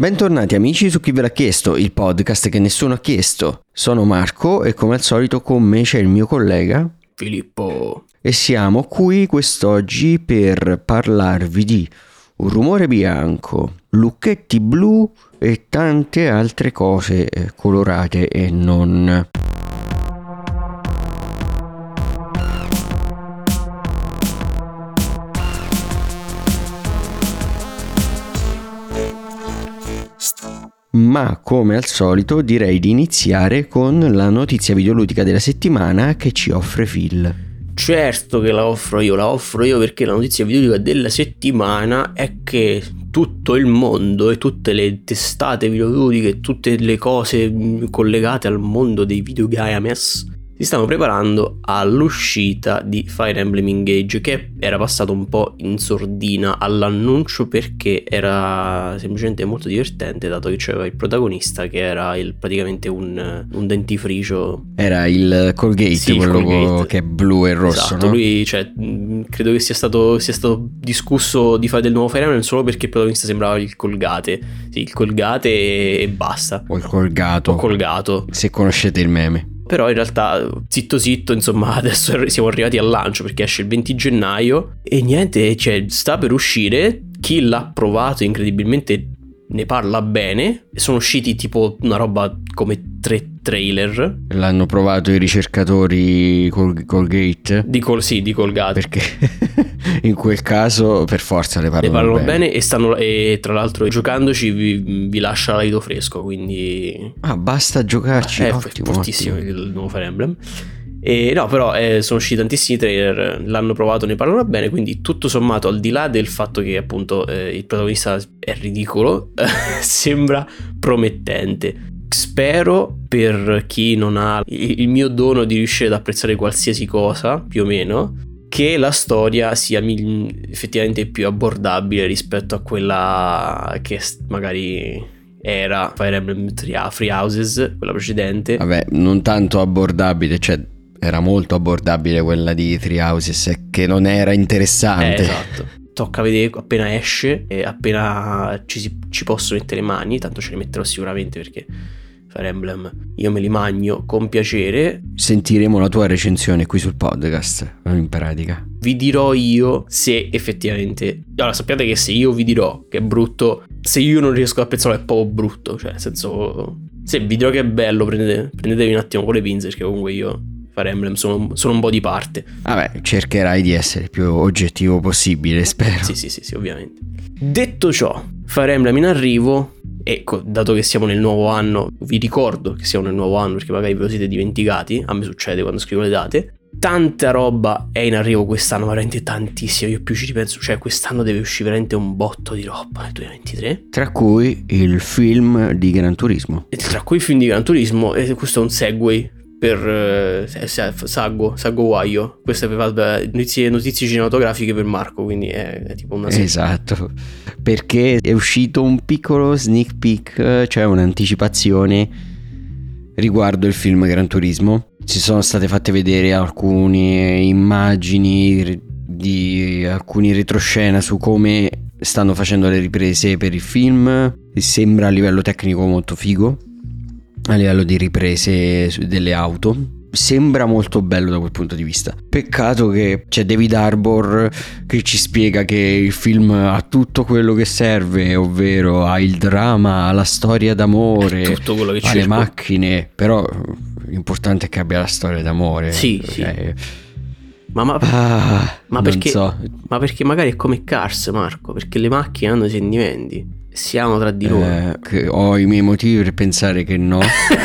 Bentornati amici su Chi ve l'ha chiesto, il podcast che nessuno ha chiesto. Sono Marco e come al solito con me c'è il mio collega Filippo. e siamo qui quest'oggi per parlarvi di un rumore bianco, lucchetti blu e tante altre cose eh, colorate e non. Ma come al solito direi di iniziare con la notizia videoludica della settimana che ci offre Phil. Certo che la offro io, la offro io perché la notizia videoludica della settimana è che tutto il mondo e tutte le testate videoludiche, tutte le cose mh, collegate al mondo dei videogames si stanno preparando all'uscita di Fire Emblem Engage che era passato un po' in sordina all'annuncio perché era semplicemente molto divertente dato che c'era il protagonista che era il- praticamente un, un dentifricio Era il Colgate, Sì, quello Colgate. che è blu e rosso, esatto, no? lui cioè, credo che sia stato, sia stato discusso di fare del nuovo Fire Emblem solo perché il protagonista sembrava il Colgate sì, il Colgate e, e basta O il colgato, o Colgato se conoscete il meme. Però in realtà zitto zitto insomma adesso siamo arrivati al lancio perché esce il 20 gennaio e niente cioè sta per uscire chi l'ha provato incredibilmente ne parla bene sono usciti tipo una roba come tre trailer L'hanno provato i ricercatori col Colgate di, col, sì, di Colgate perché in quel caso per forza le parlano, ne parlano bene, bene. e, stanno, e tra l'altro giocandoci vi, vi lascia l'aido fresco quindi Ah, basta giocarci, è ottimo, fortissimo ottimo. il nuovo Fire Emblem. E no, però eh, sono usciti tantissimi trailer, l'hanno provato, ne parlano bene, quindi tutto sommato, al di là del fatto che appunto eh, il protagonista è ridicolo, sembra promettente. Spero per chi non ha il mio dono di riuscire ad apprezzare qualsiasi cosa, più o meno, che la storia sia effettivamente più abbordabile rispetto a quella che magari era Fire Emblem Free Houses, quella precedente. Vabbè, non tanto abbordabile, cioè era molto abbordabile quella di Three Houses, è che non era Eh, interessante. esatto. Tocca vedere appena esce e appena ci, ci posso mettere le mani, tanto ce le metterò sicuramente perché Fire Emblem io me li magno con piacere. Sentiremo la tua recensione qui sul podcast, in pratica. Vi dirò io se effettivamente... Allora sappiate che se io vi dirò che è brutto, se io non riesco ad apprezzarlo è proprio brutto, cioè nel senso... Se vi dirò che è bello prendete, prendetevi un attimo con le pinze perché comunque io Fire Emblem sono, sono un po' di parte. Vabbè, cercherai di essere il più oggettivo possibile, spero. Sì, sì, sì, sì, ovviamente. Detto ciò, Fire Emblem in arrivo. Ecco, dato che siamo nel nuovo anno, vi ricordo che siamo nel nuovo anno perché magari ve lo siete dimenticati. A me succede quando scrivo le date. Tanta roba è in arrivo quest'anno, veramente tantissima. Io più ci ripenso, cioè quest'anno deve uscire veramente un botto di roba nel 2023. Tra cui il film di Gran Turismo. E tra cui i film di Gran Turismo, e questo è un segue per eh, Sago, Sago Waio. Queste vabbè, notizie, notizie cinematografiche per Marco, quindi è, è tipo una Esatto, perché è uscito un piccolo sneak peek, cioè un'anticipazione riguardo il film Gran Turismo. Ci sono state fatte vedere alcune immagini di alcuni retroscena su come stanno facendo le riprese per il film. Sembra a livello tecnico molto figo, a livello di riprese delle auto. Sembra molto bello da quel punto di vista. Peccato che c'è David Arbor che ci spiega che il film ha tutto quello che serve, ovvero ha il dramma, ha la storia d'amore, tutto quello che ha le cerco. macchine, però l'importante è che abbia la storia d'amore. Sì, sì. Cioè, Ma, ma, ah, ma perché, so. ma perché magari è come Cars, Marco? Perché le macchine hanno sentimenti. Siamo tra di noi. Eh, ho i miei motivi per pensare che no,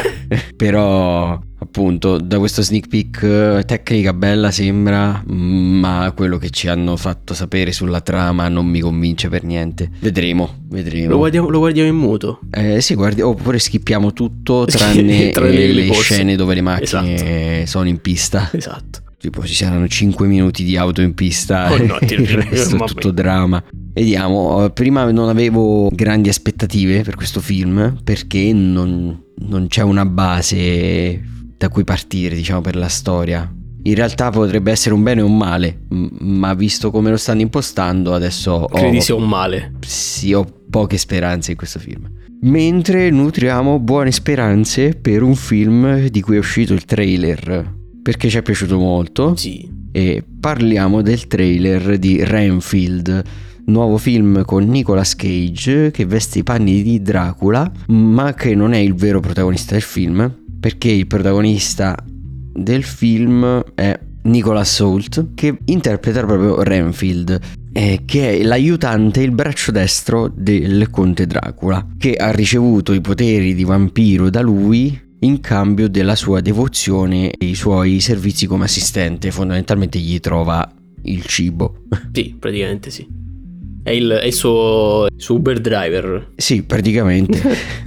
però appunto da questo sneak peek eh, tecnica bella sembra, mm, ma quello che ci hanno fatto sapere sulla trama non mi convince per niente. Vedremo, vedremo. lo, guardiamo, lo guardiamo in muto. Eh, sì, guardi, oppure schippiamo tutto tranne, tranne le le scene dove le macchine sono in pista. Esatto. Tipo ci saranno 5 minuti di auto in pista Oh no, il resto è tutto dramma. Vediamo, eh, prima non avevo grandi aspettative per questo film perché non, non c'è una base da cui partire, diciamo, per la storia. In realtà potrebbe essere un bene o un male, ma visto come lo stanno impostando adesso ho, Credi sia un male. sì, ho poche speranze in questo film. Mentre nutriamo buone speranze per un film di cui è uscito il trailer, perché ci è piaciuto molto. Sì. E parliamo del trailer di Renfield, nuovo film con Nicolas Cage che veste i panni di Dracula, ma che non è il vero protagonista del film, perché il protagonista del film è Nicolas Holt che interpreta proprio Renfield eh, che è l'aiutante, il braccio destro del conte Dracula, che ha ricevuto i poteri di vampiro da lui in cambio della sua devozione e i suoi servizi come assistente. Fondamentalmente gli trova il cibo. Sì, praticamente sì. È il, è il suo, il suo Uber driver. Sì, praticamente.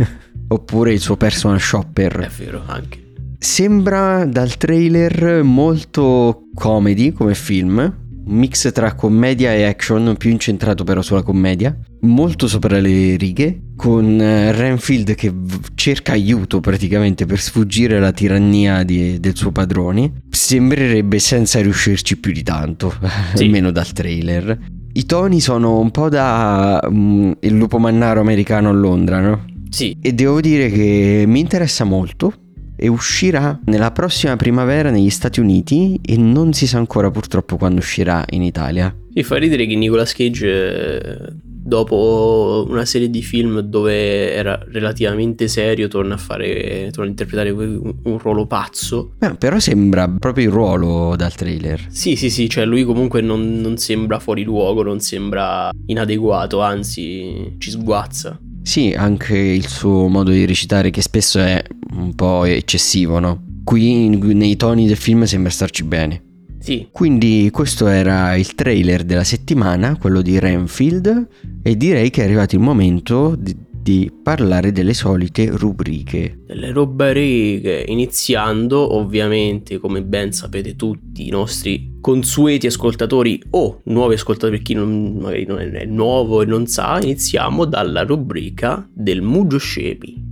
Oppure il suo personal shopper. È vero, anche. Sembra dal trailer molto comedy come film, un mix tra commedia e action, più incentrato però sulla commedia, molto sopra le righe, con eh, Renfield che cerca aiuto praticamente per sfuggire alla tirannia di, del suo padrone. Sembrerebbe senza riuscirci più di tanto, sì. almeno dal trailer. I toni sono un po' da um, il lupo mannaro americano a Londra, no? Sì. E devo dire che mi interessa molto e uscirà nella prossima primavera negli Stati Uniti e non si sa ancora purtroppo quando uscirà in Italia. Mi fa ridere che Nicolas Cage eh, dopo una serie di film dove era relativamente serio torna a fare torna a interpretare un, un ruolo pazzo. Beh, però sembra proprio il ruolo dal trailer. Sì, sì, sì, cioè lui comunque non, non sembra fuori luogo, non sembra inadeguato, anzi ci sguazza. Sì, anche il suo modo di recitare che spesso è un po' eccessivo, no? Qui nei toni del film sembra starci bene. Sì. Quindi questo era il trailer della settimana, quello di Renfield, e direi che è arrivato il momento di, di parlare delle solite rubriche. Delle rubriche, iniziando ovviamente, come ben sapete tutti, i nostri consueti ascoltatori o nuovi ascoltatori per chi non, magari non è nuovo e non sa, iniziamo dalla rubrica del Mugio Scepi.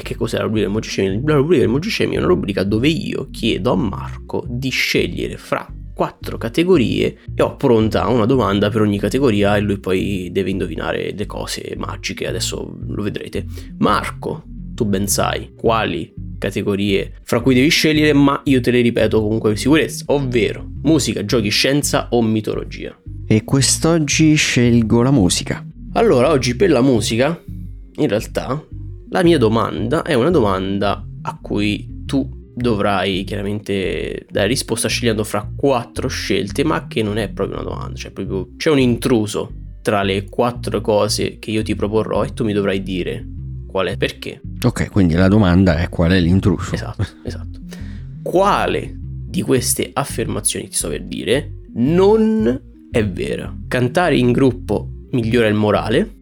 E che cos'è la rubrica del Mogicemi? La rubrica del Mogicemi è una rubrica dove io chiedo a Marco di scegliere fra quattro categorie e ho pronta una domanda per ogni categoria e lui poi deve indovinare le cose magiche, adesso lo vedrete. Marco, tu ben sai quali categorie fra cui devi scegliere, ma io te le ripeto comunque in sicurezza, ovvero musica, giochi, scienza o mitologia. E quest'oggi scelgo la musica. Allora, oggi per la musica, in realtà, la mia domanda è una domanda a cui tu dovrai chiaramente dare risposta scegliendo fra quattro scelte, ma che non è proprio una domanda, cioè proprio c'è un intruso tra le quattro cose che io ti proporrò e tu mi dovrai dire qual è perché. Ok, quindi la domanda è qual è l'intruso. Esatto, esatto. Quale di queste affermazioni ti sto per dire non è vera? Cantare in gruppo migliora il morale,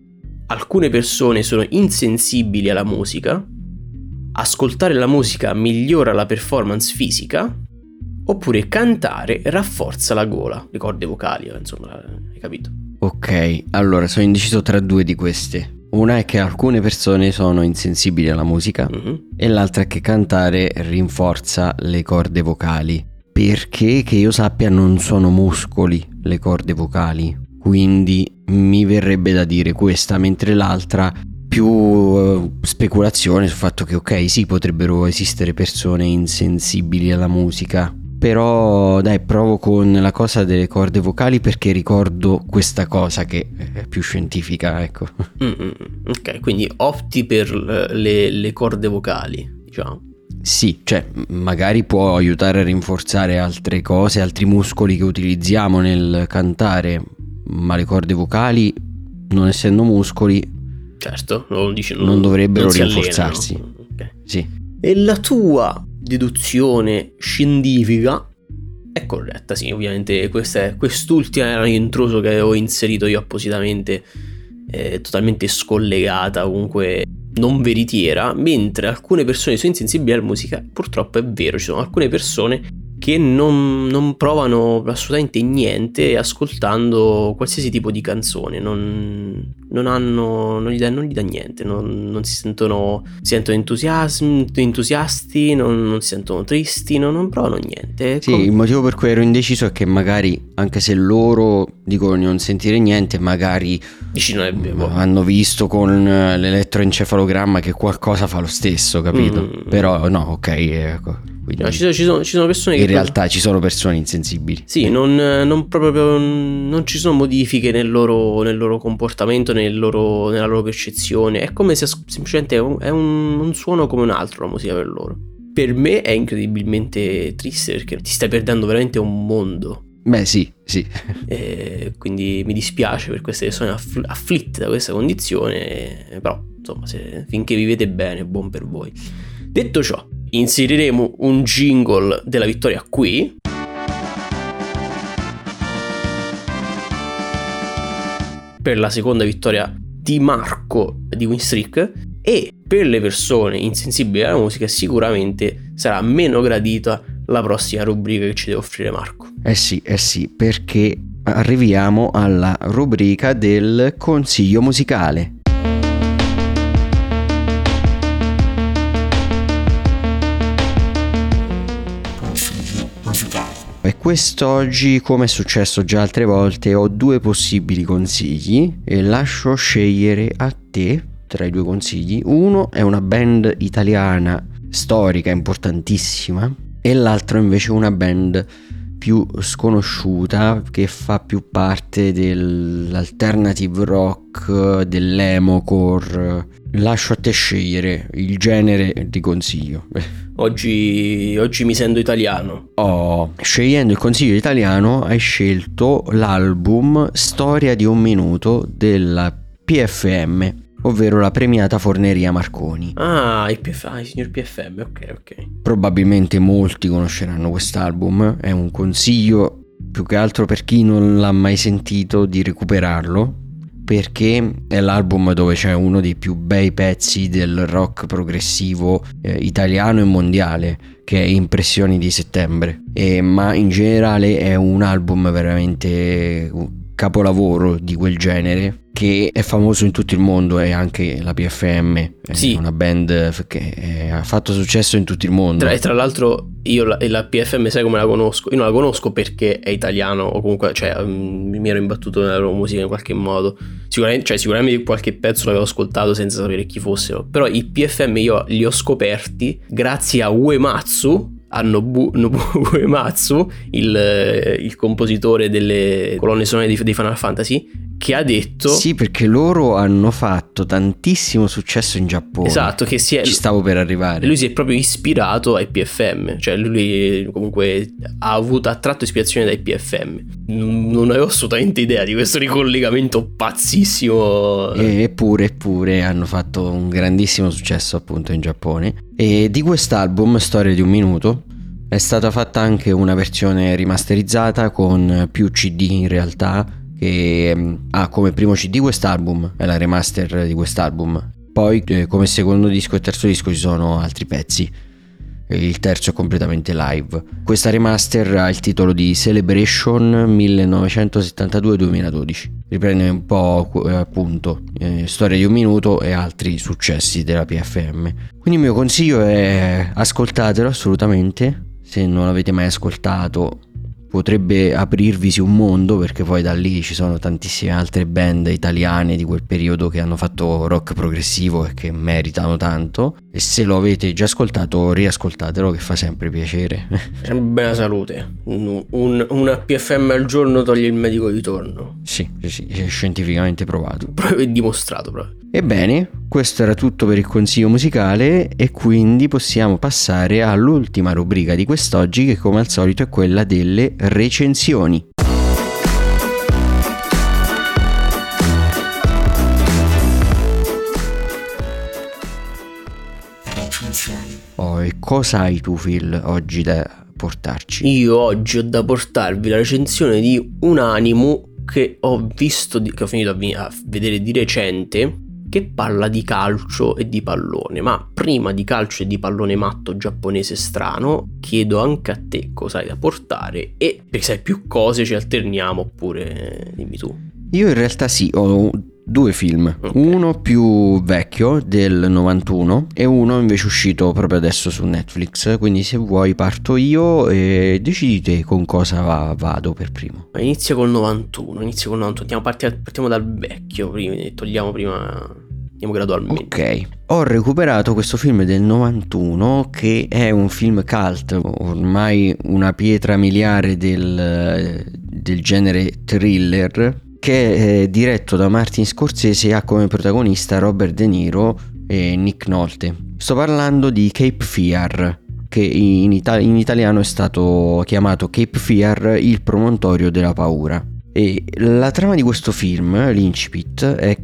alcune persone sono insensibili alla musica, ascoltare la musica migliora la performance fisica, oppure cantare rafforza la gola, le corde vocali, insomma, hai capito? Ok, allora sono indeciso tra due di queste. Una è che alcune persone sono insensibili alla musica mm-hmm. e l'altra è che cantare rinforza le corde vocali. Perché che io sappia non sono muscoli le corde vocali, quindi mi verrebbe da dire questa, mentre l'altra più uh, speculazione sul fatto che ok sì potrebbero esistere persone insensibili alla musica. Però dai provo con la cosa delle corde vocali perché ricordo questa cosa che è più scientifica ecco. Mm-mm. ok quindi opti per le, le corde vocali diciamo. Sì, cioè magari può aiutare a rinforzare altre cose, altri muscoli che utilizziamo nel cantare, ma le corde vocali, non essendo muscoli, certo, non, dice, non, non dovrebbero non rinforzarsi. Okay. Sì. E la tua deduzione scientifica è corretta, sì, ovviamente questa è, quest'ultima era l'intruso che avevo inserito io appositamente, eh, totalmente scollegata, comunque non veritiera, mentre alcune persone sono insensibili alla musica, purtroppo è vero, ci sono alcune persone che non, non, provano assolutamente niente ascoltando qualsiasi tipo di canzone, non, non, hanno, non, gli, dà, non gli dà niente, non, non si sentono, si sentono entusiasti, non, si sentono tristi, non, provano niente. Sì, Com- il motivo per cui ero indeciso è che magari, anche se loro dicono di non sentire niente, magari vero. hanno visto con l'elettroencefalogramma che qualcosa fa lo stesso, capito? Mm. Però no, ok, ecco quindi no, ci, sono, ci, sono, ci, sono, persone che... In realtà ci sono persone insensibili. Sì, non, non, proprio, non ci sono modifiche nel loro, nel loro comportamento, nel loro, nella loro percezione. È come se semplicemente è, un, è un, un suono come un altro la musica per loro. Per me è incredibilmente triste perché ti stai perdendo veramente un mondo. Beh, sì, sì. E quindi mi dispiace per queste persone affl- afflitte da questa condizione, però insomma, se, finché vivete bene, buon per voi. Detto ciò, inseriremo un jingle della vittoria qui. Per la seconda vittoria di Marco di Winstreak e per le persone insensibili alla musica sicuramente sarà meno gradita la prossima rubrica che ci deve offrire Marco. Eh sì, eh sì, perché arriviamo alla rubrica del consiglio musicale. Quest'oggi, come è successo già altre volte, ho due possibili consigli e lascio scegliere a te tra i due consigli. Uno è una band italiana storica, importantissima, e l'altro invece una band più sconosciuta che fa più parte dell'alternative rock, dell'emocore. Lascio a te scegliere il genere di consiglio. Oggi, oggi mi sento italiano. Oh, scegliendo il consiglio italiano hai scelto l'album Storia di un minuto della PFM, ovvero la premiata Forneria Marconi. Ah, il, PF, ah, signor PFM, ok, ok. Probabilmente molti conosceranno quest'album, è un consiglio più che altro per chi non l'ha mai sentito di recuperarlo perché è l'album dove c'è uno dei più bei pezzi del rock progressivo eh, italiano e mondiale che è Impressioni di settembre e, ma in generale è un album veramente capolavoro di quel genere che è famoso in tutto il mondo e anche la PFM è sì. una band che ha fatto successo in tutto il mondo. Tra, e tra l'altro io la, la, PFM sai come la conosco? Io non la conosco perché è italiano o comunque cioè, mm, mi ero imbattuto nella loro musica in qualche modo. Sicuramente, cioè, sicuramente qualche pezzo l'avevo ascoltato senza sapere chi fossero, però i PFM io li ho scoperti grazie a Uematsu a Nobu, Nobu Uematsu, il, il, compositore delle colonne sonore di, di, Final Fantasy, che ha detto... Sì, perché loro hanno fatto tantissimo successo in Giappone. Esatto, che si è... Ci stavo per arrivare. Lui si è proprio ispirato ai PFM, cioè lui comunque ha avuto attratto ispirazione dai PFM. Non avevo assolutamente idea di questo ricollegamento pazzissimo. Eppure, eppure hanno fatto un grandissimo successo appunto in Giappone. E di quest'album, Storia di un minuto, è stata fatta anche una versione rimasterizzata con più CD in realtà che mm, ha come primo CD quest'album, è la remaster di quest'album. Poi eh, come secondo disco e terzo disco ci sono altri pezzi. Il terzo è completamente live. Questa remaster ha il titolo di Celebration 1972-2012. Riprende un po' eh, appunto eh, Storia di un minuto e altri successi della PFM. Quindi il mio consiglio è ascoltatelo assolutamente. Se non l'avete mai ascoltato potrebbe aprirvisi un mondo perché poi da lì ci sono tantissime altre band italiane di quel periodo che hanno fatto rock progressivo e che meritano tanto e se lo avete già ascoltato riascoltatelo che fa sempre piacere. Bella salute. Un, un, una PFM al giorno toglie il medico di torno sì, sì, è scientificamente provato. È dimostrato proprio. Ebbene, questo era tutto per il consiglio musicale e quindi possiamo passare all'ultima rubrica di quest'oggi che come al solito è quella delle recensioni. Oh, e cosa hai tu Phil oggi da portarci? Io oggi ho da portarvi la recensione di un animo che ho visto, che ho finito a vedere di recente che parla di calcio e di pallone, ma prima di calcio e di pallone matto giapponese strano, chiedo anche a te cosa hai da portare e se sai più cose ci alterniamo oppure dimmi tu. Io in realtà sì, ho due film, okay. uno più vecchio del 91 e uno invece uscito proprio adesso su Netflix, quindi se vuoi parto io e decidi te con cosa vado per primo. Inizio col 91, inizio col 91, Andiamo, partiamo, partiamo dal vecchio, prima, togliamo prima andiamo gradualmente. Ok, ho recuperato questo film del 91 che è un film cult, ormai una pietra miliare del, del genere thriller che è diretto da Martin Scorsese e ha come protagonista Robert De Niro e Nick Nolte. Sto parlando di Cape Fear, che in, Ita- in italiano è stato chiamato Cape Fear, il promontorio della paura. E la trama di questo film, l'incipit, è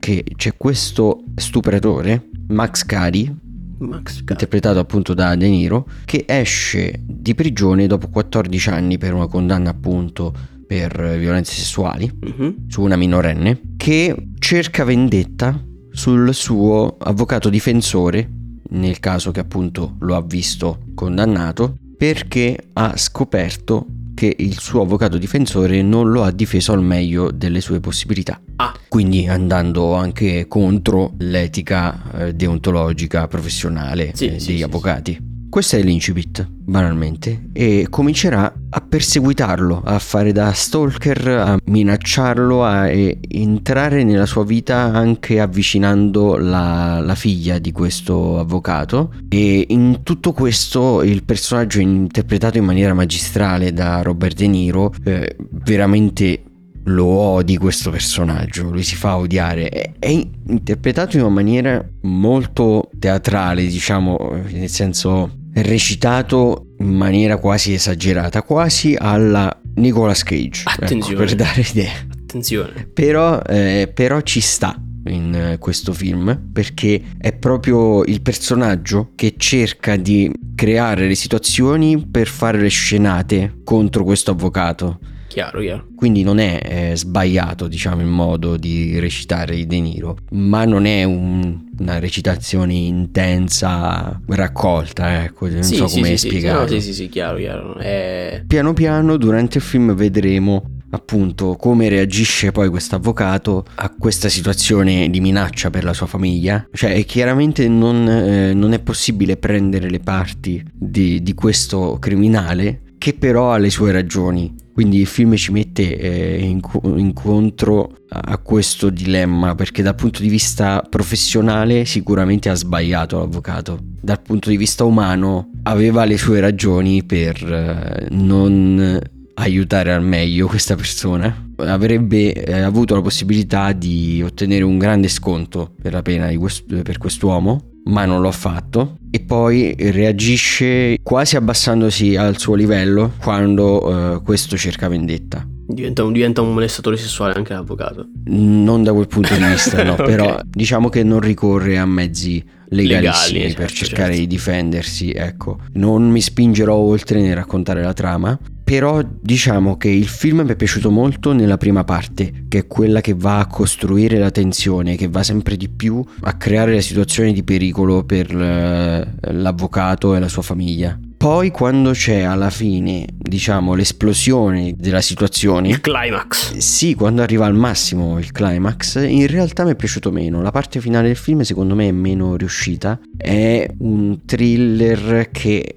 che c'è questo stupratore, Max Cady, Max interpretato appunto da De Niro, che esce di prigione dopo 14 anni per una condanna appunto per violenze sessuali uh-huh. su una minorenne che cerca vendetta sul suo avvocato difensore nel caso che appunto lo ha visto condannato perché ha scoperto che il suo avvocato difensore non lo ha difeso al meglio delle sue possibilità. Ah. Quindi andando anche contro l'etica eh, deontologica professionale sì, eh, sì, degli sì, avvocati. Questo è l'incipit, banalmente, e comincerà a perseguitarlo, a fare da stalker, a minacciarlo, a entrare nella sua vita anche avvicinando la, la figlia di questo avvocato. E in tutto questo il personaggio interpretato in maniera magistrale da Robert De Niro, eh, veramente lo odi questo personaggio, lui si fa odiare, è, è, interpretato in una maniera molto teatrale, diciamo, nel senso recitato in maniera quasi esagerata, quasi alla Nicolas Cage. Ecco, Attenzione. Ecco, per dare idea. Attenzione. Però, eh, però ci sta in eh, questo film perché è proprio il personaggio che cerca di creare le situazioni per fare le scenate contro questo avvocato Chiaro, chiaro. Quindi non è eh, sbagliato, diciamo, il modo di recitare di De Niro, ma non è un, una recitazione intensa, raccolta, ecco, non sì, so sì, come sì, spiegarlo. Sì, no, sì, sì, sì, chiaro, chiaro. È... Piano piano durante il film vedremo appunto come reagisce poi questo avvocato a questa situazione di minaccia per la sua famiglia. Cioè chiaramente non, eh, non è possibile prendere le parti di, di questo criminale che però ha le sue ragioni. Quindi il film ci mette eh, inco- incontro a questo dilemma perché dal punto di vista professionale sicuramente ha sbagliato l'avvocato, dal punto di vista umano aveva le sue ragioni per eh, non aiutare al meglio questa persona. Avrebbe eh, avuto la possibilità di ottenere un grande sconto per la pena quest- per quest'uomo ma non l'ho fatto e poi reagisce quasi abbassandosi al suo livello quando uh, questo cerca vendetta. Diventa un, diventa un, molestatore sessuale anche l'avvocato? Non da quel punto di vista, no, okay. però diciamo che non ricorre a mezzi legalissimi Legali, per certo, cercare certo. di difendersi, ecco. Non mi spingerò oltre nel raccontare la trama, però diciamo che il film mi è piaciuto molto nella prima parte, che è quella che va a costruire la tensione, che va sempre di più a creare le situazioni di pericolo per l'avvocato e la sua famiglia. Poi quando c'è alla fine, diciamo, l'esplosione della situazione... Il climax. Sì, quando arriva al massimo il climax, in realtà mi è piaciuto meno. La parte finale del film secondo me è meno riuscita. È un thriller che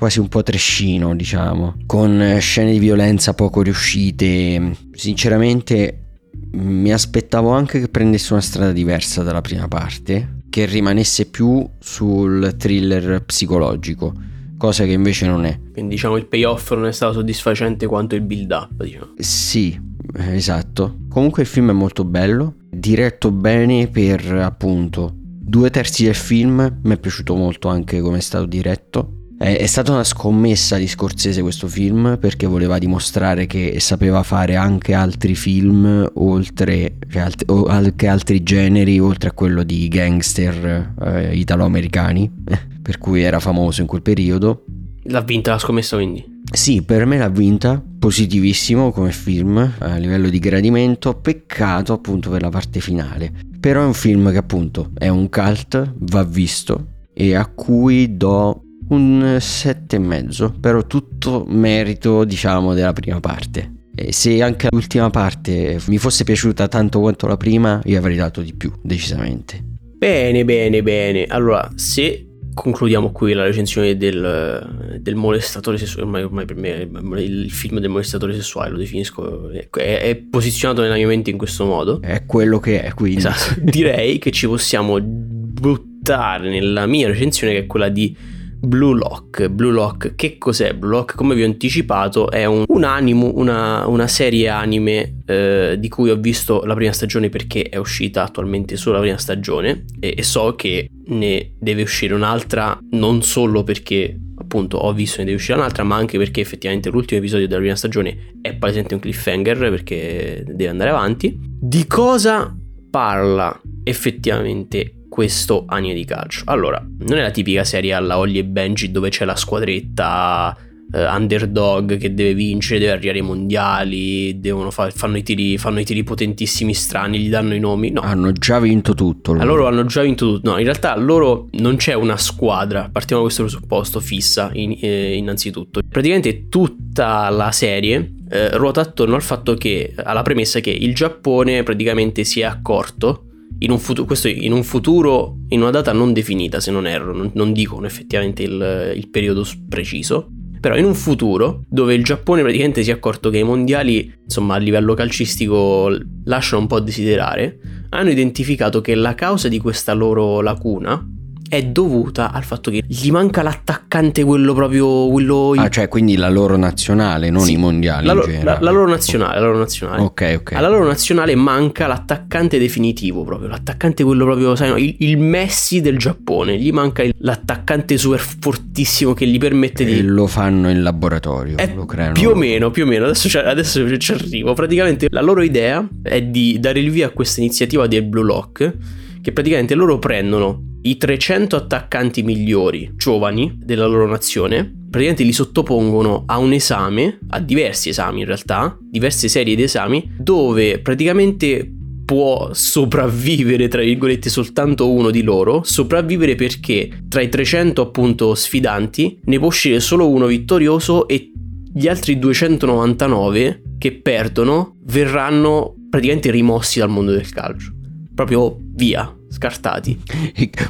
quasi un po' trescino, diciamo, con scene di violenza poco riuscite. Sinceramente mi aspettavo anche che prendesse una strada diversa dalla prima parte, che rimanesse più sul thriller psicologico, cosa che invece non è. Quindi diciamo il payoff non è stato soddisfacente quanto il build up, diciamo. Sì, esatto. Comunque il film è molto bello, diretto bene per appunto due terzi del film, mi è piaciuto molto anche come è stato diretto è stata una scommessa di Scorsese questo film perché voleva dimostrare che sapeva fare anche altri film oltre cioè alt- anche altri generi oltre a quello di gangster eh, italo-americani per cui era famoso in quel periodo. L'ha vinta la scommessa quindi? Sì, per me l'ha vinta, positivissimo come film a livello di gradimento, peccato appunto per la parte finale Però è un film che appunto è un cult, va visto e a cui do un sette e mezzo, però tutto merito diciamo della prima parte. E se anche l'ultima parte mi fosse piaciuta tanto quanto la prima, io avrei dato di più, decisamente. Bene, bene, bene. Allora, se concludiamo qui la recensione del, del molestatore sessuale. Ormai, ormai, per me il film del molestatore sessuale lo definisco. È, è, posizionato nella mia mente in questo modo. È quello che è, quindi. Esatto. Direi che ci possiamo buttare nella mia recensione, che è quella di Blue Lock. Blue Lock, che cos'è Blue Lock? Come vi ho anticipato, è un, un animo, una, una, serie anime eh, di cui ho visto la prima stagione perché è uscita attualmente solo la prima stagione e, e so che ne deve uscire un'altra non solo perché appunto ho visto ne deve uscire un'altra, ma anche perché effettivamente l'ultimo episodio della prima stagione è palesemente un cliffhanger perché deve andare avanti. Di cosa parla effettivamente questo anime di calcio. Allora, non è la tipica serie alla Holly e Benji dove c'è la squadretta eh, underdog che deve vincere, deve arrivare ai mondiali, fa- fanno, i tiri, fanno, i tiri, potentissimi strani, gli danno i nomi. No. Hanno già vinto tutto. Loro. loro hanno già vinto tutto. No, in realtà loro non c'è una squadra, partiamo da questo presupposto, fissa in, eh, innanzitutto. Praticamente tutta la serie eh, ruota attorno al fatto che, alla premessa che il Giappone praticamente si è accorto in un, futuro, questo in un futuro, in una data non definita se non erro, non, non dicono effettivamente il, il periodo preciso, però in un futuro dove il Giappone praticamente si è accorto che i mondiali, insomma a livello calcistico, lasciano un po' a desiderare, hanno identificato che la causa di questa loro lacuna è dovuta al fatto che gli manca l'attaccante quello proprio quello ah cioè quindi la loro nazionale non sì, i mondiali la, lo, la, la, loro nazionale la loro nazionale. Ok ok. Alla loro nazionale manca l'attaccante definitivo proprio l'attaccante quello proprio sai no, il, il, Messi del Giappone gli manca il, l'attaccante super fortissimo che gli permette e di lo fanno in laboratorio è lo creano più o meno più o meno adesso, adesso ci arrivo. Praticamente la loro idea è di dare il via a questa iniziativa del Blue Lock che praticamente loro prendono i 300 attaccanti migliori giovani della loro nazione, praticamente li sottopongono a un esame, a diversi esami in realtà, diverse serie di esami, dove praticamente può sopravvivere, tra virgolette, soltanto uno di loro, sopravvivere perché tra i 300 appunto sfidanti ne può uscire solo uno vittorioso e gli altri 299 che perdono verranno praticamente rimossi dal mondo del calcio. Proprio via, scartati.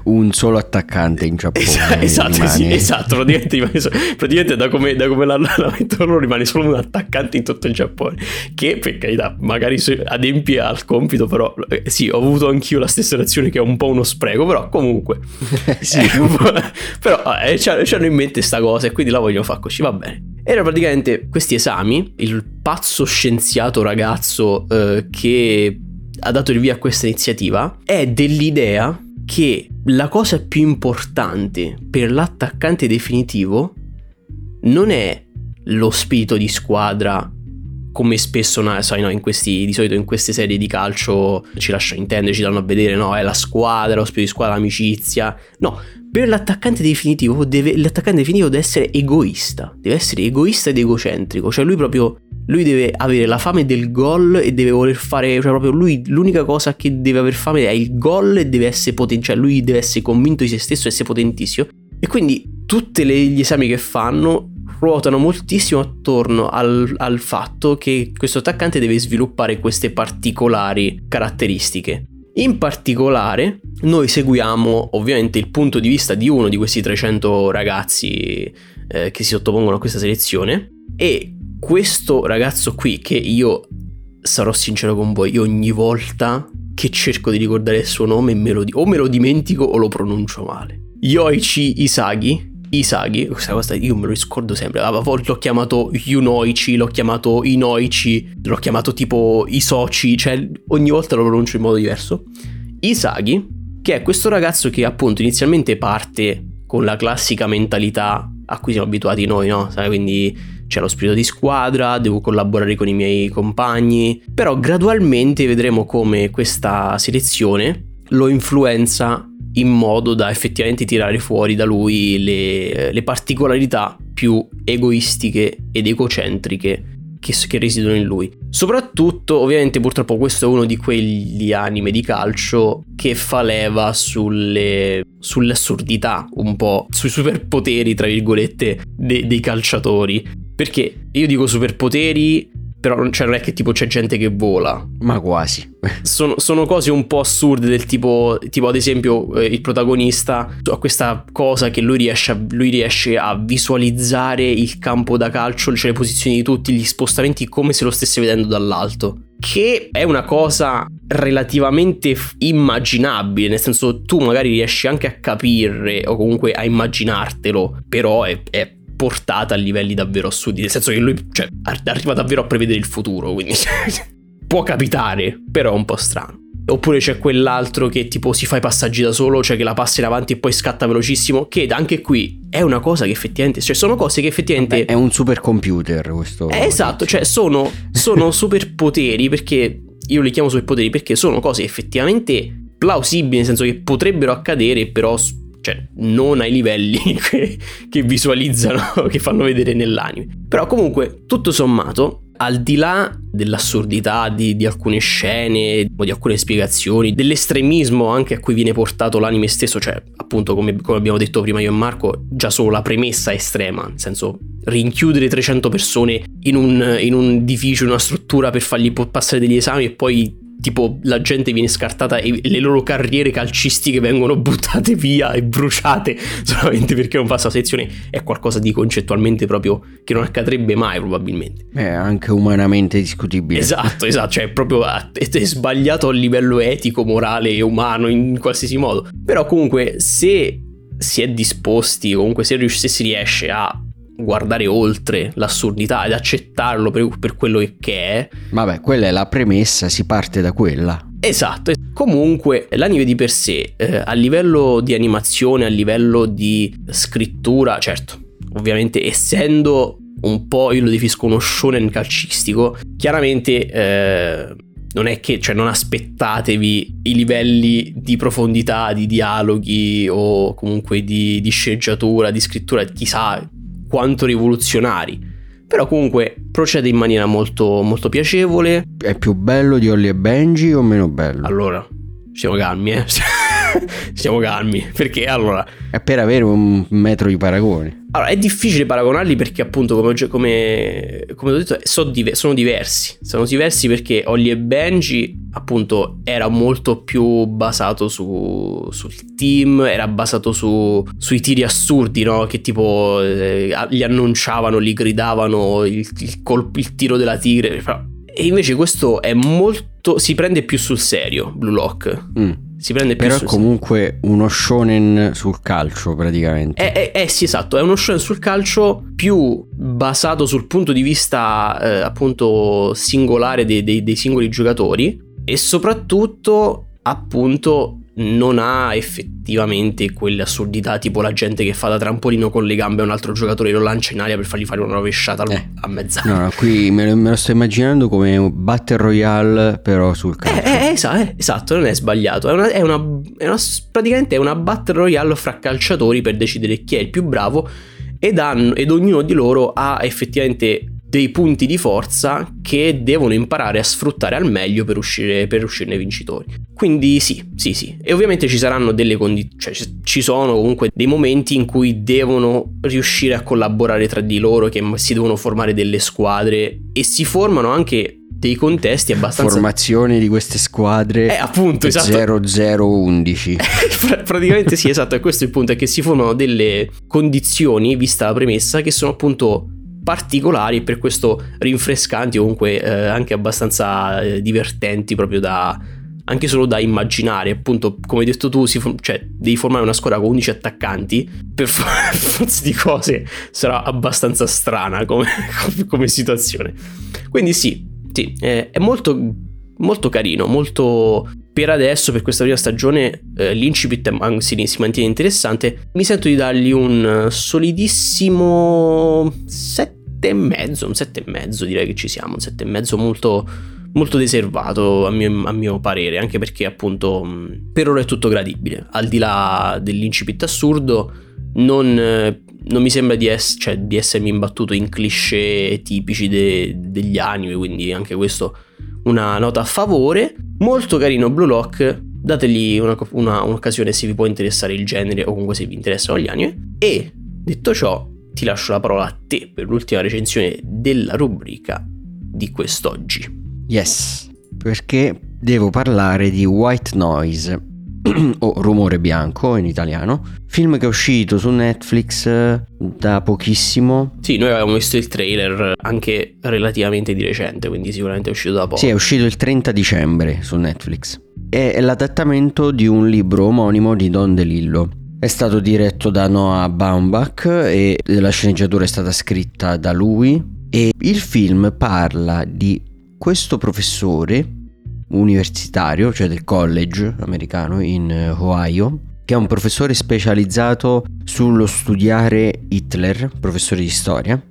Un solo attaccante in Giappone. esatto, sì, esatto. Praticamente, praticamente da come, da come la, la mettono rimane solo un attaccante in tutto il Giappone. Che per carità, magari adempie al compito, però eh, sì, ho avuto anch'io la stessa reazione che è un po' uno spreco, però comunque. sì. eh, però eh, c'hanno in mente sta cosa e quindi la vogliono fare così, va bene. Era praticamente questi esami, il pazzo scienziato ragazzo eh, che ha dato il via a questa iniziativa è dell'idea che la cosa più importante per l'attaccante definitivo non è lo spirito di squadra come spesso sai, no, questi, di solito in queste serie di calcio ci lasciano intendere, ci danno a vedere, no, è la squadra, lo spirito di squadra, l'amicizia. No, per l'attaccante definitivo deve, l'attaccante definitivo deve essere egoista, deve essere egoista ed egocentrico, cioè lui proprio lui deve avere la fame del gol e deve voler fare, cioè proprio lui l'unica cosa che deve aver fame è il gol e deve essere potente, cioè lui deve essere convinto di se stesso e essere potentissimo. E quindi tutti gli esami che fanno ruotano moltissimo attorno al, al fatto che questo attaccante deve sviluppare queste particolari caratteristiche. In particolare, noi seguiamo ovviamente il punto di vista di uno di questi 300 ragazzi eh, che si sottopongono a questa selezione e questo ragazzo qui che io sarò sincero con voi, io ogni volta che cerco di ricordare il suo nome me lo, o me lo dimentico o lo pronuncio male. Yoichi Isagi. Isagi, questa cosa io me lo riscordo sempre. A volte l'ho chiamato Yunoichi, l'ho chiamato Inoichi, l'ho chiamato tipo Isochi, cioè ogni volta lo pronuncio in modo diverso. Isagi, che è questo ragazzo che appunto inizialmente parte con la classica mentalità a cui siamo abituati noi, no? Sai, quindi c'è lo spirito di squadra, devo collaborare con i miei compagni, però gradualmente vedremo come questa selezione lo influenza in modo da effettivamente tirare fuori da lui le, le particolarità più egoistiche ed egocentriche che, che risidono in lui. Soprattutto, ovviamente, purtroppo questo è uno di quegli anime di calcio che fa leva sulle, sulle assurdità, un po', sui superpoteri, tra virgolette, de, dei calciatori. Perché io dico superpoteri però non, cioè, non è che tipo c'è gente che vola. Ma quasi. Sono, sono cose un po' assurde del tipo, tipo ad esempio eh, il protagonista ha questa cosa che lui riesce, a, lui riesce a visualizzare il campo da calcio, cioè le posizioni di tutti, gli spostamenti come se lo stesse vedendo dall'alto. Che è una cosa relativamente immaginabile, nel senso tu magari riesci anche a capire o comunque a immaginartelo, però è, è portata a livelli davvero assurdi. Nel senso che lui cioè, arriva davvero a prevedere il futuro, quindi può capitare, però è un po' strano. Oppure c'è quell'altro che tipo si fa i passaggi da solo, cioè che la passa in avanti e poi scatta velocissimo, che anche qui è una cosa che effettivamente, cioè sono cose che effettivamente... Beh, è un supercomputer questo. Eh, esatto, cioè sono, sono superpoteri perché io li chiamo superpoteri perché sono cose effettivamente plausibili, nel senso che potrebbero accadere, però cioè non ai livelli che, che visualizzano, che fanno vedere nell'anime. Però comunque, tutto sommato, al di là dell'assurdità di, di, alcune scene di alcune spiegazioni, dell'estremismo anche a cui viene portato l'anime stesso, cioè appunto come, come, abbiamo detto prima io e Marco, già solo la premessa è estrema, nel senso rinchiudere 300 persone in un, in un edificio, in una struttura per fargli passare degli esami e poi tipo la gente viene scartata e le loro carriere calcistiche vengono buttate via e bruciate solamente perché non passa sezione è qualcosa di concettualmente proprio che non accadrebbe mai probabilmente. È anche umanamente discutibile. Esatto, esatto, cioè proprio è, è sbagliato a livello etico, morale e umano in qualsiasi modo. Però comunque se si è disposti, comunque se si riesce a guardare oltre l'assurdità ed accettarlo per, per quello che è. Vabbè, quella è la premessa, si parte da quella. Esatto, comunque l'anime di per sé, eh, a livello di animazione, a livello di scrittura, certo, ovviamente essendo un po', io lo definisco uno shonen calcistico, chiaramente eh, non è che, cioè non aspettatevi i livelli di profondità, di dialoghi o comunque di, di sceneggiatura, di scrittura, chissà quanto rivoluzionari. Però comunque procede in maniera molto, molto piacevole. È più bello di Holly e Benji o meno bello? Allora, siamo calmi, eh. siamo calmi. Perché allora... È per avere un metro di paragone. Allora, è difficile paragonarli perché appunto, come, come, come ho detto, sono, diver- sono, diversi. Sono diversi perché Holly e Benji, appunto, era molto più basato su, sul team, era basato su, sui tiri assurdi, no? Che tipo eh, gli annunciavano, li gridavano il, il, colp- il tiro della tigre. E invece questo è molto... si prende più sul serio, Blue Lock. Mm si prende più Però è comunque uno shonen sul calcio praticamente. Eh, eh, eh, sì, esatto, è uno shonen sul calcio più basato sul punto di vista eh, appunto singolare dei, dei, dei singoli giocatori e soprattutto appunto non ha effettivamente quelle assurdità tipo la gente che fa da trampolino con le gambe a un altro giocatore e lo lancia in aria per fargli fare una rovesciata eh. a mezz'aria. No, no, qui me lo, me lo, sto immaginando come un Battle Royale però sul calcio. Eh, eh, esatto, eh, esatto, non è sbagliato, è una, è, una, è una, praticamente è una Battle Royale fra calciatori per decidere chi è il più bravo ed, hanno, ed ognuno di loro ha effettivamente dei punti di forza che devono imparare a sfruttare al meglio per, uscire, per uscirne vincitori. Quindi sì, sì, sì. E ovviamente ci saranno delle condizioni, cioè ci sono comunque dei momenti in cui devono riuscire a collaborare tra di loro, che si devono formare delle squadre e si formano anche dei contesti abbastanza formazione di queste squadre eh, appunto esatto 0011 praticamente sì esatto e questo è il punto è che si formano delle condizioni vista la premessa che sono appunto particolari e per questo rinfrescanti o comunque eh, anche abbastanza eh, divertenti proprio da anche solo da immaginare. Appunto come hai detto tu si, cioè, devi formare una squadra con 11 attaccanti. Per forza di cose sarà abbastanza strana come, come situazione. Quindi sì, sì è, è molto molto carino molto per adesso, per questa prima stagione, eh, l'incipit si, si mantiene interessante. Mi sento di dargli un solidissimo 7,5, un 7,5 direi che ci siamo, un 7,5 molto, molto deservato a mio, a mio, parere, anche perché appunto per ora è tutto gradibile, al di là dell'incipit assurdo non, eh, non mi sembra di, ess- cioè, di, essermi imbattuto in cliché tipici de- degli anime, quindi anche questo una nota a favore. Molto carino Blue Lock, dategli una, una, un'occasione se vi può interessare il genere o comunque se vi interessano gli anime. E detto ciò, ti lascio la parola a te per l'ultima recensione della rubrica di quest'oggi. Yes, perché devo parlare di White Noise o Rumore Bianco in italiano, film che è uscito su Netflix eh, da pochissimo. Sì, noi avevamo visto il trailer anche relativamente di recente, quindi sicuramente è uscito da poco. Sì, è uscito il 30 dicembre su Netflix. È l'adattamento di un libro omonimo di Don DeLillo. È stato diretto da Noah Baumbach e la sceneggiatura è stata scritta da lui e il film parla di questo professore universitario, cioè del college americano in eh, Ohio, che è un professore specializzato sullo studiare Hitler, professore di storia,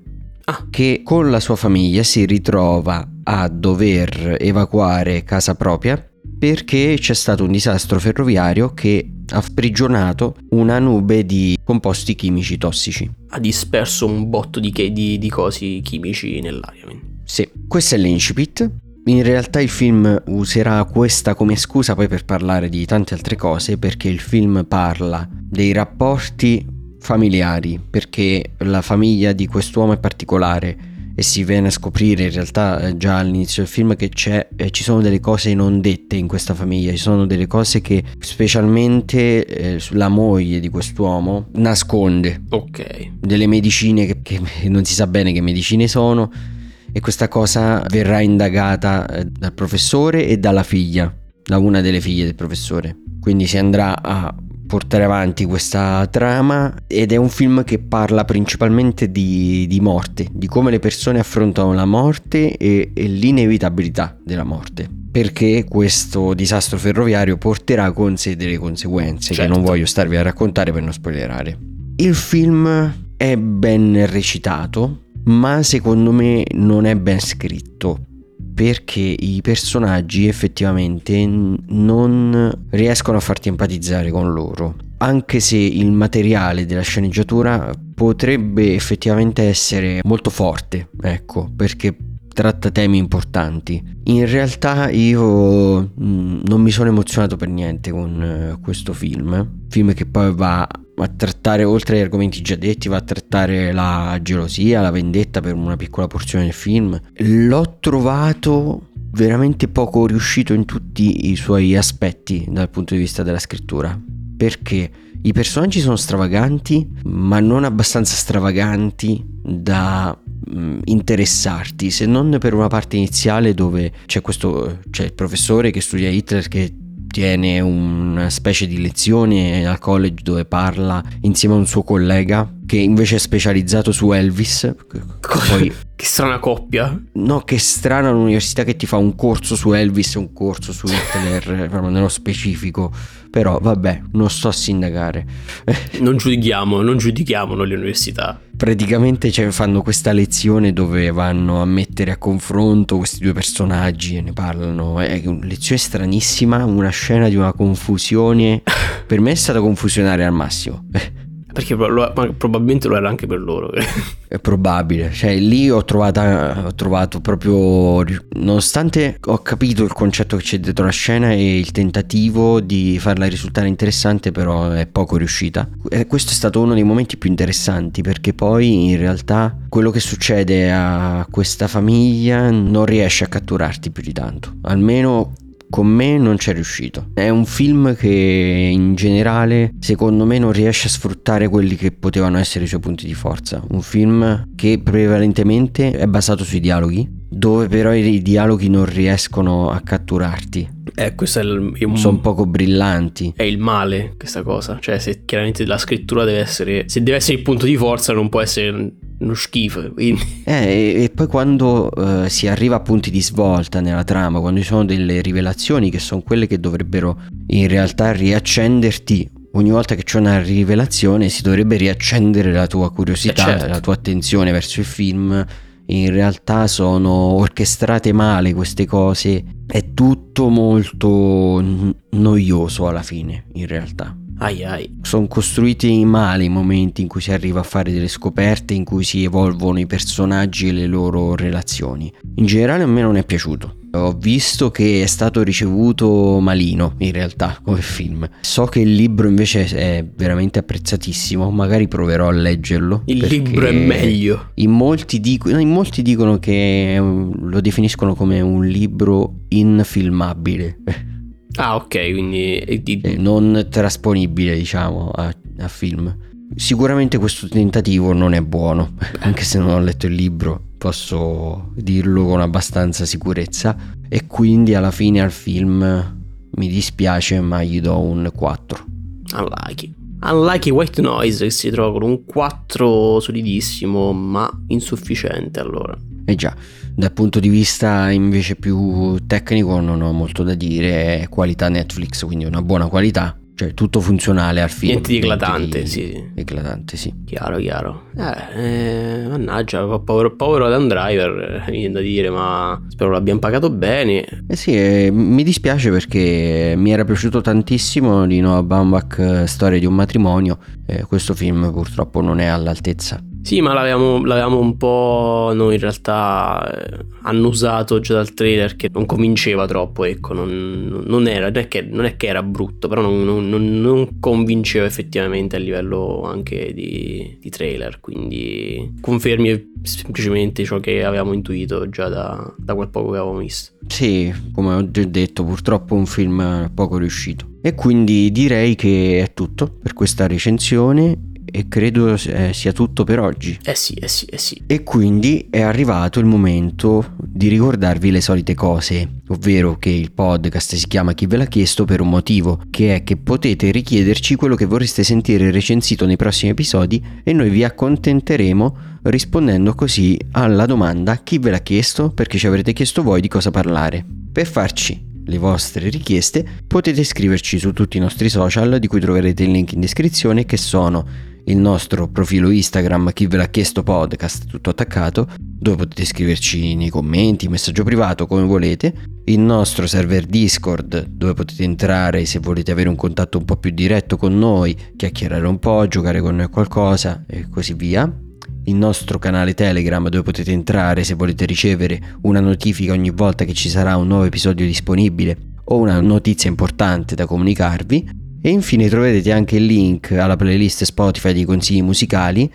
ah. che con la sua famiglia si ritrova a dover evacuare casa propria perché c'è stato un disastro ferroviario che ha sprigionato una nube di composti chimici tossici. Ha disperso un botto di, che, di, di cosi chimici nell'aria. Sì, questo è l'incipit. In realtà il film userà questa come scusa poi per parlare di tante altre cose perché il film parla dei rapporti familiari perché la famiglia di quest'uomo è particolare e si viene a scoprire in realtà eh, già all'inizio del film che c'è, eh, ci sono delle cose non dette in questa famiglia, ci sono delle cose che specialmente eh, la moglie di quest'uomo nasconde. Ok. Delle medicine che, che non si sa bene che medicine sono e questa cosa verrà indagata eh, dal professore e dalla figlia, da una delle figlie del professore. Quindi si andrà a portare avanti questa trama ed è un film che parla principalmente di, di morte, di come le persone affrontano la morte e, e l'inevitabilità della morte. Perché questo disastro ferroviario porterà con sé delle conseguenze certo. che non certo. voglio starvi a raccontare per non spoilerare. Il film è ben recitato, ma secondo me non è ben scritto perché i personaggi effettivamente non riescono a farti empatizzare con loro. Anche se il materiale della sceneggiatura potrebbe effettivamente essere molto forte, ecco, perché tratta temi importanti. In realtà io non mi sono emozionato per niente con eh, questo film, film che poi va a trattare, oltre agli argomenti già detti, va a trattare la gelosia, la vendetta per una piccola porzione del film. L'ho trovato veramente poco riuscito in tutti i suoi aspetti dal punto di vista della scrittura. Perché i personaggi sono stravaganti, ma non abbastanza stravaganti da mm, interessarti, se non per una parte iniziale dove c'è questo c'è il professore che studia Hitler che tiene una specie di lezione al college dove parla insieme a un suo collega che invece è specializzato su Elvis. Poi, che strana coppia. No, che strana l'università che ti fa un corso su Elvis e un corso su Hitler, proprio nello specifico. Però vabbè, non sto a sindacare. non giudichiamo, non giudichiamo le università. Praticamente cioè, fanno questa lezione dove vanno a mettere a confronto questi due personaggi e ne parlano. È una lezione stranissima, una scena di una confusione. Per me è stata confusionare al massimo. Perché lo, probabilmente lo era anche per loro. È probabile, cioè lì ho, trovata, ho trovato proprio, nonostante ho capito il concetto che c'è dietro la scena e il tentativo di farla risultare interessante, però è poco riuscita. E questo è stato uno dei momenti più interessanti perché poi in realtà quello che succede a questa famiglia non riesce a catturarti più di tanto. Almeno con me non c'è riuscito. È un film che in generale secondo me non riesce a sfruttare quelli che potevano essere i suoi punti di forza. Un film che prevalentemente è basato sui dialoghi, dove però i dialoghi non riescono a catturarti. Eh, questo è il, un, sono poco brillanti. È il male questa cosa, cioè se chiaramente la scrittura deve essere se deve essere il punto di forza non può essere uno schifo. Quindi. Eh, e, e poi quando uh, si arriva a punti di svolta nella trama, quando ci sono delle rivelazioni che sono quelle che dovrebbero in realtà riaccenderti ogni volta che c'è una rivelazione si dovrebbe riaccendere la tua curiosità, eh certo. la tua attenzione verso il film. In realtà sono orchestrate male queste cose, è tutto molto noioso alla fine, in realtà Ai ai. Sono costruiti male i momenti in cui si arriva a fare delle scoperte, in cui si evolvono i personaggi e le loro relazioni. In generale a me non è piaciuto. Ho visto che è stato ricevuto malino in realtà come film. So che il libro invece è veramente apprezzatissimo, magari proverò a leggerlo. Il libro è meglio. In molti, dico, in molti dicono che lo definiscono come un libro infilmabile. Ah ok, quindi... Eh, non trasponibile diciamo a, a film. Sicuramente questo tentativo non è buono, anche se non ho letto il libro, posso dirlo con abbastanza sicurezza e quindi alla fine al film mi dispiace ma gli do un 4. Unlucky. Unlucky White Noise che si trova con un 4 solidissimo ma insufficiente allora. Eh già, dal punto di vista invece più tecnico non ho molto da dire, è qualità Netflix, quindi una buona qualità, cioè tutto funzionale al film. Niente di eclatante, sì. Eclatante, sì. Chiaro, chiaro. Eh, eh, mannaggia, povero, povero Adam Driver, mi viene da dire, ma spero l'abbiamo pagato bene. Eh sì, eh, mi dispiace perché mi era piaciuto tantissimo di Noah Baumbach, eh, Storia di un matrimonio. Eh, questo film purtroppo non è all'altezza. Sì, ma l'avevamo, l'avevamo, un po' noi in realtà eh, annusato già dal trailer che non convinceva troppo, ecco, non, non, era, non, è, che, non è che era brutto, però non, non, convinceva effettivamente a livello anche di, di, trailer, quindi confermi semplicemente ciò che avevamo intuito già da, da quel poco che avevamo visto. Sì, come ho già detto, purtroppo un film poco riuscito. E quindi direi che è tutto per questa recensione e credo eh, sia tutto per oggi. Eh sì, eh sì, eh sì. E quindi è arrivato il momento di ricordarvi le solite cose, ovvero che il podcast si chiama Chi ve l'ha chiesto per un motivo, che è che potete richiederci quello che vorreste sentire recensito nei prossimi episodi e noi vi accontenteremo rispondendo così alla domanda chi ve l'ha chiesto perché ci avrete chiesto voi di cosa parlare. Per farci le vostre richieste potete scriverci su tutti i nostri social di cui troverete il link in descrizione che sono il nostro profilo Instagram chi ve l'ha chiesto podcast tutto attaccato dove potete scriverci nei commenti, messaggio privato come volete, il nostro server Discord dove potete entrare se volete avere un contatto un po' più diretto con noi, chiacchierare un po', giocare con noi a qualcosa e così via. Il nostro canale Telegram dove potete entrare se volete ricevere una notifica ogni volta che ci sarà un nuovo episodio disponibile o una notizia importante da comunicarvi. E infine troverete anche il link alla playlist Spotify di consigli musicali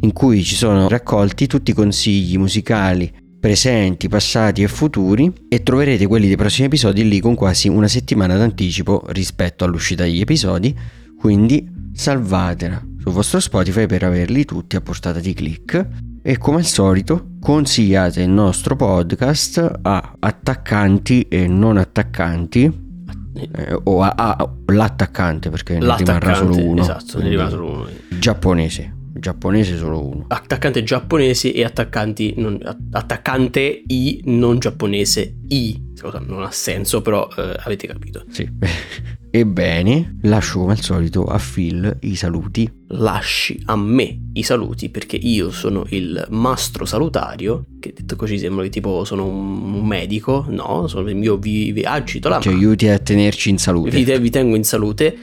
in cui ci sono raccolti tutti i consigli musicali presenti, passati e futuri e troverete quelli dei prossimi episodi lì con quasi una settimana d'anticipo rispetto all'uscita degli episodi, quindi salvatela sul vostro Spotify per averli tutti a portata di click e come al solito consigliate il nostro podcast a attaccanti e non attaccanti eh, o a, a, l'attaccante perché ne rimarrà solo uno. Esatto, ne rimarrà solo uno. Giapponese. Giapponese solo uno. Attaccante giapponese e attaccanti non, attaccante I non giapponese I. Cosa non ha senso, però eh, avete capito. Sì. Ebbene, lascio come al solito a Phil i saluti. Lasci a me i saluti perché io sono il mastro salutario, che detto così sembra che tipo sono un medico, no, sono, io vi, vi agito la Ci mano. aiuti a tenerci in salute. Vi, vi tengo in salute,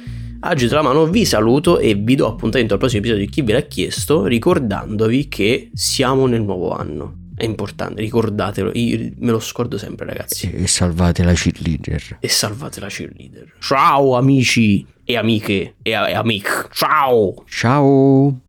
agito la mano, vi saluto e vi do appuntamento al prossimo episodio di Chi ve l'ha chiesto, ricordandovi che siamo nel nuovo anno. È importante, ricordatelo, io me lo scordo sempre ragazzi. E salvate la cheerleader. E salvate la cheerleader. Ciao amici e amiche e, e amic. Ciao. Ciao.